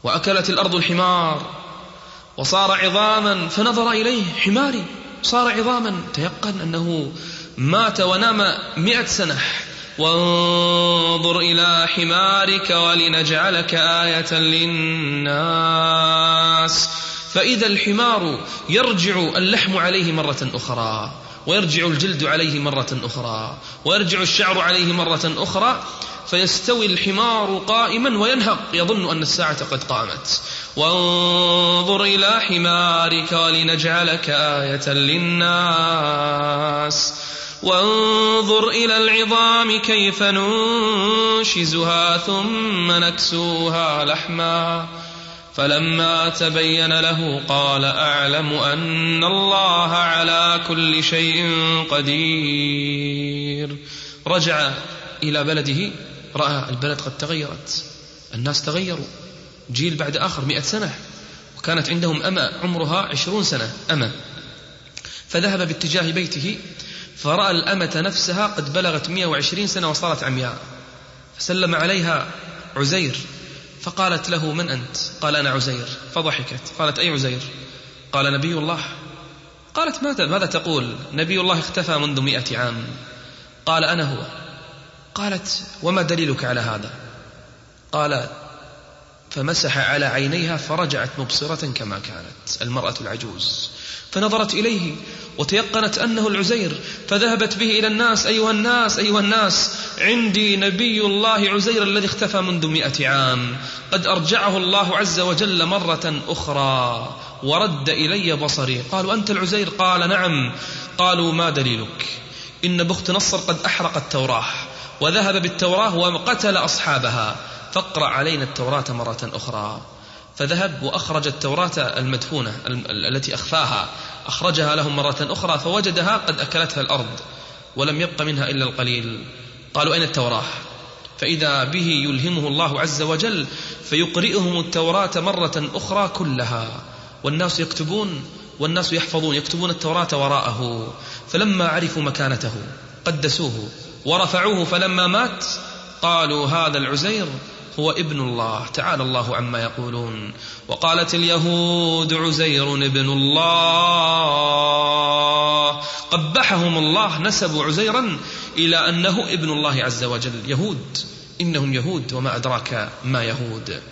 وأكلت الأرض الحمار وصار عظاما فنظر إليه حماري صار عظاما تيقن أنه مات ونام مئة سنة. وانظر إلى حمارك ولنجعلك آية للناس. فإذا الحمار يرجع اللحم عليه مرة أخرى ويرجع الجلد عليه مرة أخرى ويرجع الشعر عليه مرة أخرى فيستوي الحمار قائما وينهق. يظن أن الساعة قد قامت. وانظر إلى حمارك ولنجعلك آية للناس. وانظر إلى العظام كيف ننشزها ثم نكسوها لحما. فلما تبين له قال أعلم أن الله على كل شيء قدير. رجع إلى بلده رأى البلد قد تغيرت. الناس تغيروا. جيل بعد آخر مئة سنة. وكانت عندهم أمة عمرها عشرون سنة أمة. فذهب باتجاه بيته فرأى الأمة نفسها قد بلغت 120 سنة وصارت عمياء. فسلم عليها عزير فقالت له من أنت؟ قال أنا عزير. فضحكت. قالت أي عزير؟ قال نبي الله. قالت ماذا ماذا تقول؟ نبي الله اختفى منذ مئة عام. قال أنا هو. قالت وما دليلك على هذا؟ قال فمسح على عينيها فرجعت مبصرة كما كانت المرأة العجوز. فنظرت إليه وتيقنت أنه العزير فذهبت به إلى الناس أيها الناس أيها الناس عندي نبي الله عزير الذي اختفى منذ مئة عام قد أرجعه الله عز وجل مرة أخرى ورد إلي بصري. قالوا أنت العزير؟ قال نعم. قالوا ما دليلك؟ إن بخت نصر قد أحرق التوراة وذهب بالتوراة وقتل أصحابها. فاقرأ علينا التوراة مرة أخرى. فذهب وأخرج التوراة المدفونة التي أخفاها. أخرجها لهم مرة أخرى فوجدها قد أكلتها الأرض ولم يبق منها إلا القليل. قالوا أين التوراة؟ فإذا به يلهمه الله عز وجل فيقرئهم التوراة مرة أخرى كلها. والناس يكتبون والناس يحفظون يكتبون التوراة وراءه. فلما عرفوا مكانته قدسوه. ورفعوه فلما مات قالوا هذا العزير هو ابن الله تعالى الله عما يقولون. وقالت اليهود عزير ابن الله. قبحهم الله نسبوا عزيرا إلى أنه ابن الله عز وجل. يهود إنهم يهود وما أدراك ما يهود.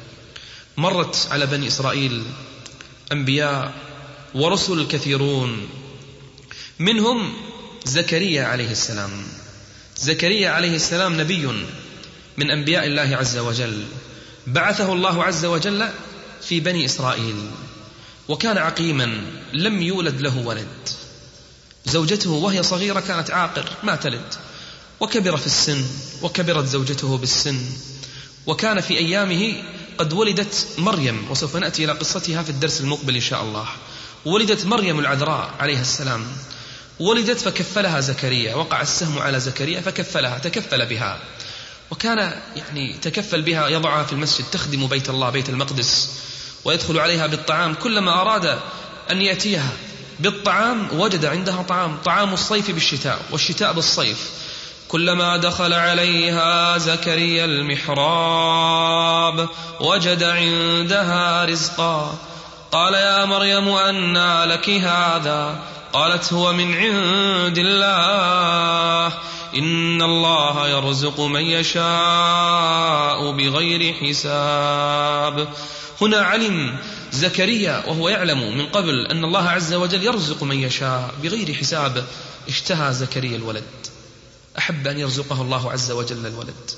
مرت على بني إسرائيل أنبياء ورسل كثيرون منهم زكريا عليه السلام. زكريا عليه السلام نبي من أنبياء الله عز وجل. بعثه الله عز وجل في بني إسرائيل وكان عقيما لم يولد له ولد. زوجته وهي صغيرة كانت عاقر ما تلد وكبر في السن وكبرت زوجته بالسن. وكان في أيامه قد ولدت مريم وسوف نأتي إلى قصتها في الدرس المقبل إن شاء الله. ولدت مريم العذراء عليها السلام. ولدت فكفلها زكريا وقع السهم على زكريا فكفلها تكفل بها. وكان يعني تكفل بها يضعها في المسجد تخدم بيت الله بيت المقدس ويدخل عليها بالطعام. كلما أراد أن يأتيها بالطعام وجد عندها طعام طعام الصيف بالشتاء والشتاء بالصيف. كلما دخل عليها زكريا المحراب وجد عندها رزقا. قال يا مريم أنى لك هذا. قالت هو من عند الله. إن الله يرزق من يشاء بغير حساب. هنا علم زكريا وهو يعلم من قبل أن الله عز وجل يرزق من يشاء بغير حساب. اشتهى زكريا الولد. أحب أن يرزقه الله عز وجل الولد.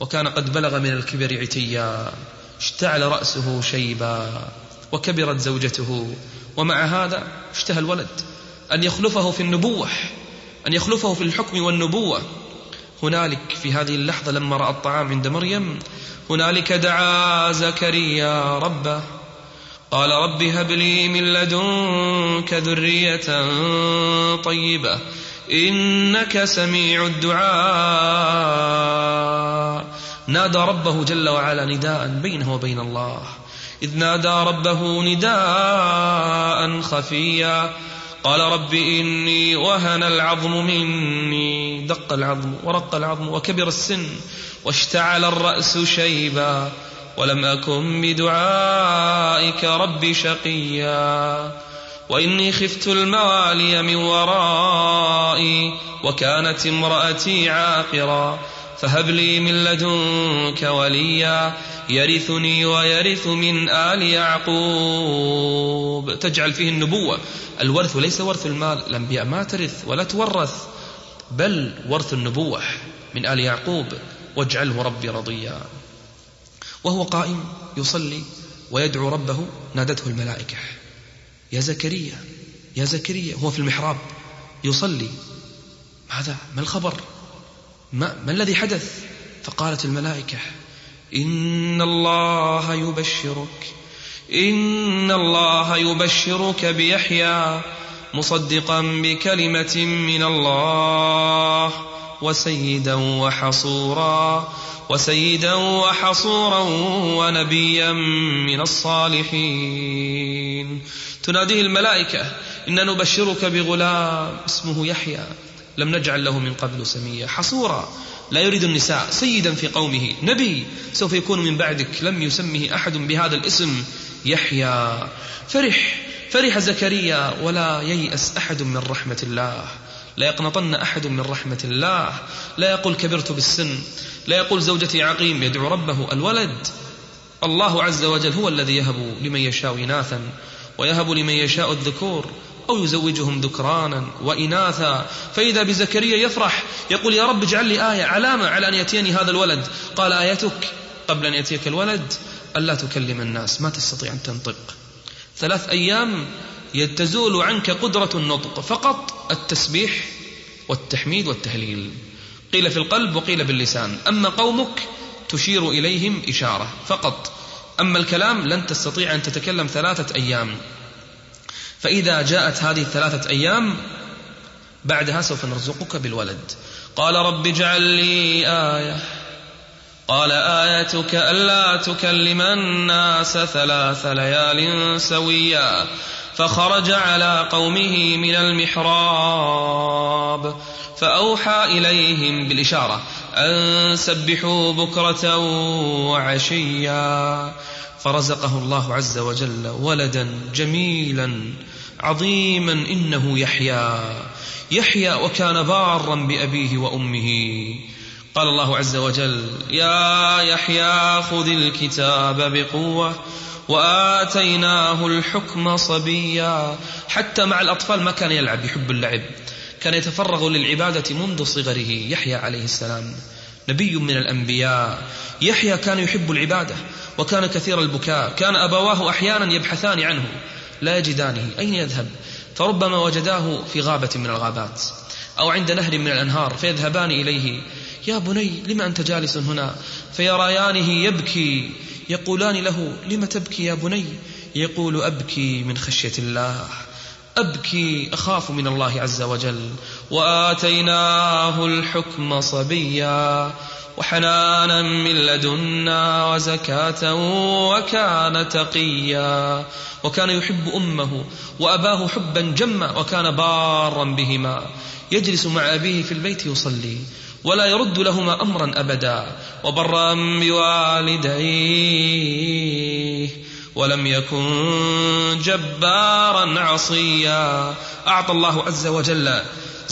وكان قد بلغ من الكبر عتيا. اشتعل رأسه شيبا. وكبرت زوجته. ومع هذا اشتهى الولد. أن يخلفه في النبوة أن يخلفه في الحكم والنبوة. هنالك في هذه اللحظة لما رأى الطعام عند مريم هنالك دعا زكريا ربه قال رب هب لي من لدنك ذرية طيبة إنك سميع الدعاء. نادى ربه جل وعلا نداء بينه وبين الله إذ نادى ربه نداء خفيا. قال رب إني وهن العظم مني. دق العظم ورق العظم وكبر السن واشتعل الرأس شيبا ولم أكن بدعائك رب شقيا. وإني خفت الموالي من ورائي وكانت امرأتي عاقرا. فهب لي من لدنك وليا يرثني ويرث من آل يعقوب. تجعل فيه النبوة. الورث ليس ورث المال الأنبياء ما ترث ولا تورث بل ورث النبوة من آل يعقوب. واجعله ربي رضيا. وهو قائم يصلي ويدعو ربه نادته الملائكة. يا زكريا يا زكريا هو في المحراب يصلي. ماذا؟ ما الخبر؟ ما, ما الذي حدث؟ فقالت الملائكة إن الله يبشرك إن الله يبشرك بيحيى مصدقا بكلمة من الله وسيدا وحصورا وسيدا وحصورا ونبيا من الصالحين. تناديه الملائكة إن نبشرك بغلام اسمه يحيى. لم نجعل له من قبل سميا. حصورا. لا يريد النساء. سيدا في قومه. نبي. سوف يكون من بعدك. لم يسمه أحد بهذا الاسم. يحيى. فرح. فرح زكريا ولا ييأس أحد من رحمة الله. لا يقنطن أحد من رحمة الله. لا يقول كبرت بالسن. لا يقول زوجتي عقيم. يدعو ربه الولد. الله عز وجل هو الذي يهب لمن يشاء إناثا. ويهب لمن يشاء الذكور. أو يزوجهم ذكرانا وإناثا. فإذا بزكريا يفرح يقول يا رب اجعل لي آية علامة على أن يأتيني هذا الولد. قال آيتك قبل أن يأتيك الولد ألا تكلم الناس ما تستطيع أن تنطق. ثلاث أيام تزول عنك قدرة النطق فقط التسبيح والتحميد والتهليل. قيل في القلب وقيل باللسان. أما قومك تشير إليهم إشارة فقط. أما الكلام لن تستطيع أن تتكلم ثلاثة أيام. فإذا جاءت هذه الثلاثة أيام بعدها سوف نرزقك بالولد. قال رب اجعل لي آية. قال آيتك ألا تكلم الناس ثلاث ليال سويا فخرج على قومه من المحراب فأوحى إليهم بالإشارة أن سبحوا بكرة وعشيا. فرزقه الله عز وجل ولدا جميلا. عظيما إنه يحيى. يحيى وكان بارا بأبيه وأمه. قال الله عز وجل يا يحيى خذ الكتاب بقوة وآتيناه الحكم صبيا. حتى مع الأطفال ما كان يلعب يحب اللعب. كان يتفرغ للعبادة منذ صغره يحيى عليه السلام. نبي من الأنبياء. يحيى كان يحب العبادة وكان كثير البكاء. كان أبواه أحيانا يبحثان عنه. لا يجدانه أين يذهب؟ فربما وجداه في غابة من الغابات أو عند نهر من الأنهار فيذهبان إليه. يا بني لم أنت جالس هنا؟ فيريانه يبكي. يقولان له لم تبكي يا بني؟ يقول أبكي من خشية الله. أبكي أخاف من الله عز وجل. وآتيناه الحكم صبيا وحنانا من لدنا وزكاة وكان تقيا وكان يحب أمه وأباه حبا جما وكان بارا بهما. يجلس مع أبيه في البيت يصلي ولا يرد لهما أمرا أبدا وبرا بوالديه ولم يكن جبارا عصيا. أعطى الله عز وجل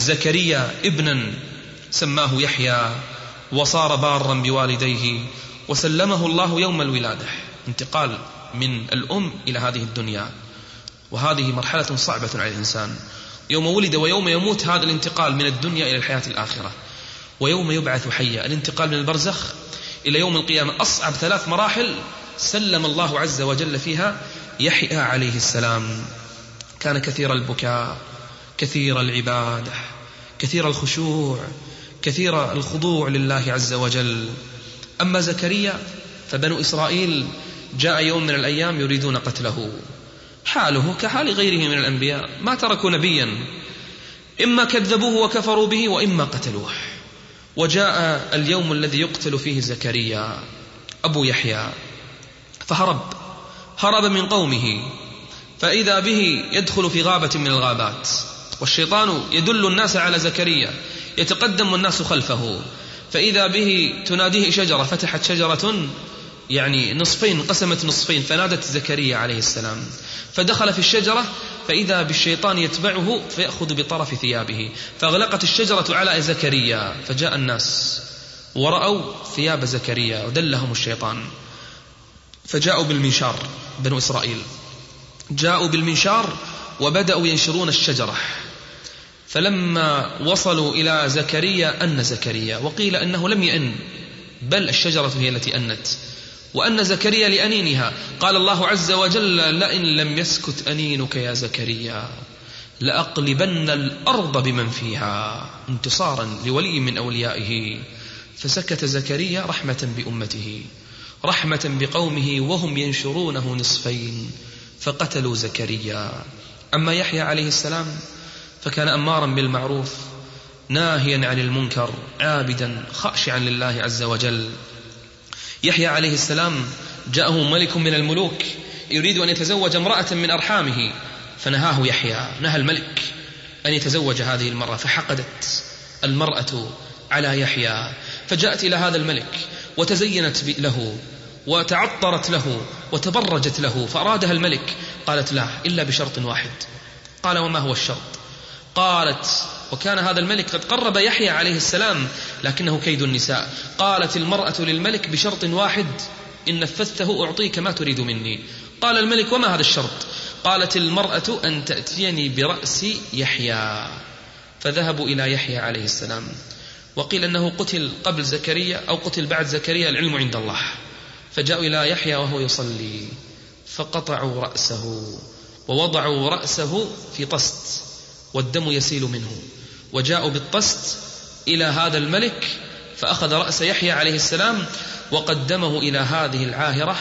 زكريا ابنا سماه يحيى وصار بارا بوالديه وسلمه الله يوم الولادة. انتقال من الأم إلى هذه الدنيا. وهذه مرحلة صعبة على الإنسان. يوم ولد ويوم يموت هذا الانتقال من الدنيا إلى الحياة الآخرة. ويوم يبعث حيا. الانتقال من البرزخ إلى يوم القيامة. أصعب ثلاث مراحل سلم الله عز وجل فيها يحيى عليه السلام. كان كثير البكاء. كثير العبادة كثير الخشوع كثير الخضوع لله عز وجل. أما زكريا فبنو إسرائيل جاء يوم من الأيام يريدون قتله. حاله كحال غيره من الأنبياء ما تركوا نبيا. إما كذبوه وكفروا به وإما قتلوه. وجاء اليوم الذي يقتل فيه زكريا أبو يحيى. فهرب هرب من قومه. فإذا به يدخل في غابة من الغابات. والشيطان يدل الناس على زكريا يتقدم الناس خلفه. فإذا به تناديه شجرة فتحت شجرة يعني نصفين قسمت نصفين فنادت زكريا عليه السلام. فدخل في الشجرة فإذا بالشيطان يتبعه فيأخذ بطرف ثيابه. فأغلقت الشجرة على زكريا فجاء الناس ورأوا ثياب زكريا ودلهم الشيطان. فجاءوا بالمنشار بنو إسرائيل. جاءوا بالمنشار وبدأوا ينشرون الشجرة. فلما وصلوا إلى زكريا أن زكريا وقيل أنه لم يأن بل الشجرة هي التي أنت. وأن زكريا لأنينها. قال الله عز وجل لئن لم يسكت أنينك يا زكريا لأقلبن الأرض بمن فيها. انتصارا لولي من أوليائه. فسكت زكريا رحمة بأمته رحمة بقومه وهم ينشرونه نصفين فقتلوا زكريا. أما يحيى عليه السلام فكان أمارا بالمعروف ناهيا عن المنكر عابدا خاشعا لله عز وجل. يحيى عليه السلام جاءه ملك من الملوك يريد أن يتزوج امرأة من أرحامه فنهاه يحيى نهى الملك أن يتزوج هذه المرأة فحقدت المرأة على يحيى. فجاءت إلى هذا الملك وتزينت له وتعطرت له وتبرجت له فأرادها الملك قالت لا إلا بشرط واحد. قال وما هو الشرط؟ قالت وكان هذا الملك قد قرب يحيى عليه السلام لكنه كيد النساء. قالت المرأة للملك بشرط واحد إن نفذته أعطيك ما تريد مني. قال الملك وما هذا الشرط؟ قالت المرأة أن تأتيني برأس يحيى. فذهبوا إلى يحيى عليه السلام. وقيل أنه قتل قبل زكريا أو قتل بعد زكريا العلم عند الله. فجاءوا إلى يحيى وهو يصلي. فقطعوا رأسه ووضعوا رأسه في طست والدم يسيل منه. وجاءوا بالطست إلى هذا الملك فأخذ رأس يحيى عليه السلام وقدمه إلى هذه العاهرة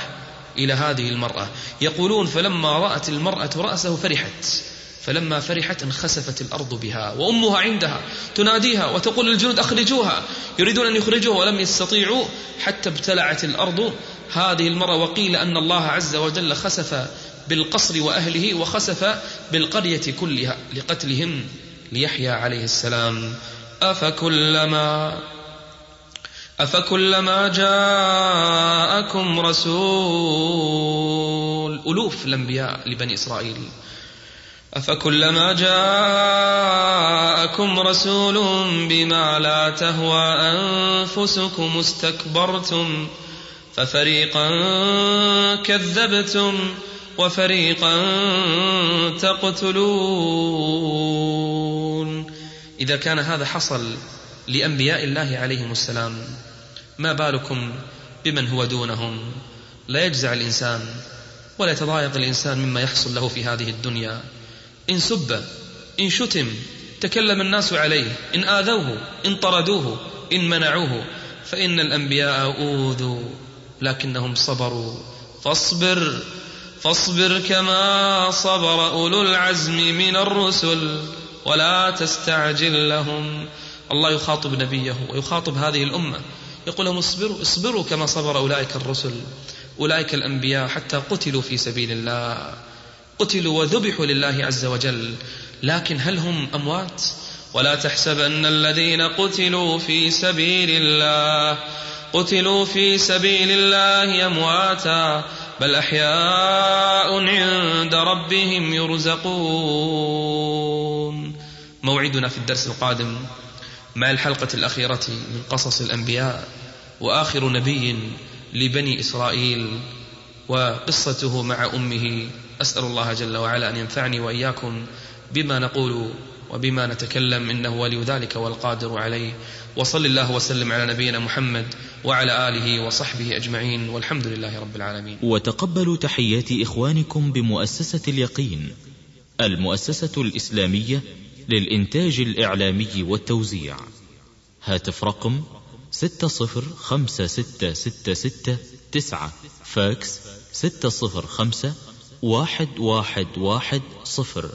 إلى هذه المرأة. يقولون فلما رأت المرأة رأسه فرحت فلما فرحت انخسفت الأرض بها وأمها عندها تناديها وتقول للجنود أخرجوها يريدون أن يخرجوها ولم يستطيعوا حتى ابتلعت الأرض هذه المرأة وقيل أن الله عز وجل خسف بالقصر وأهله وخسف بالقرية كلها لقتلهم ليحيى عليه السلام. أفكلما أفكلما جاءكم رسول. ألوف الأنبياء لبني إسرائيل. أفكلما جاءكم رسول بما لا تهوى أنفسكم استكبرتم ففريقا كذبتم وفريقا تقتلون. إذا كان هذا حصل لأنبياء الله عليهم السلام ما بالكم بمن هو دونهم؟ لا يجزع الإنسان ولا يتضايق الإنسان مما يحصل له في هذه الدنيا. إن سب إن شتم تكلم الناس عليه إن آذوه إن طردوه إن منعوه فإن الأنبياء أوذوا. لكنهم صبروا. فاصبر فاصبر كما صبر أولو العزم من الرسل ولا تستعجل لهم. الله يخاطب نبيه ويخاطب هذه الأمة. يقول لهم اصبروا اصبروا كما صبر أولئك الرسل أولئك الأنبياء حتى قتلوا في سبيل الله. قتلوا وذبحوا لله عز وجل. لكن هل هم أموات؟ ولا تحسبن الذين قتلوا في سبيل الله قتلوا في سبيل الله أمواتا بل أحياء عند ربهم يرزقون. موعدنا في الدرس القادم مع الحلقة الأخيرة من قصص الأنبياء وآخر نبي لبني إسرائيل وقصته مع أمه. أسأل الله جل وعلا أن ينفعني وإياكم بما نقول وبما نتكلم إنه ولي ذلك والقادر عليه. وصل الله وسلم على نبينا محمد وعلى آله وصحبه أجمعين. والحمد لله رب العالمين. وتقبلوا تحيات إخوانكم بمؤسسة اليقين المؤسسة الإسلامية للإنتاج الإعلامي والتوزيع. هاتف رقم ستة صفر خمسة ستة ستة ستة تسعة فاكس ستة صفر خمسة واحد واحد واحد صفر.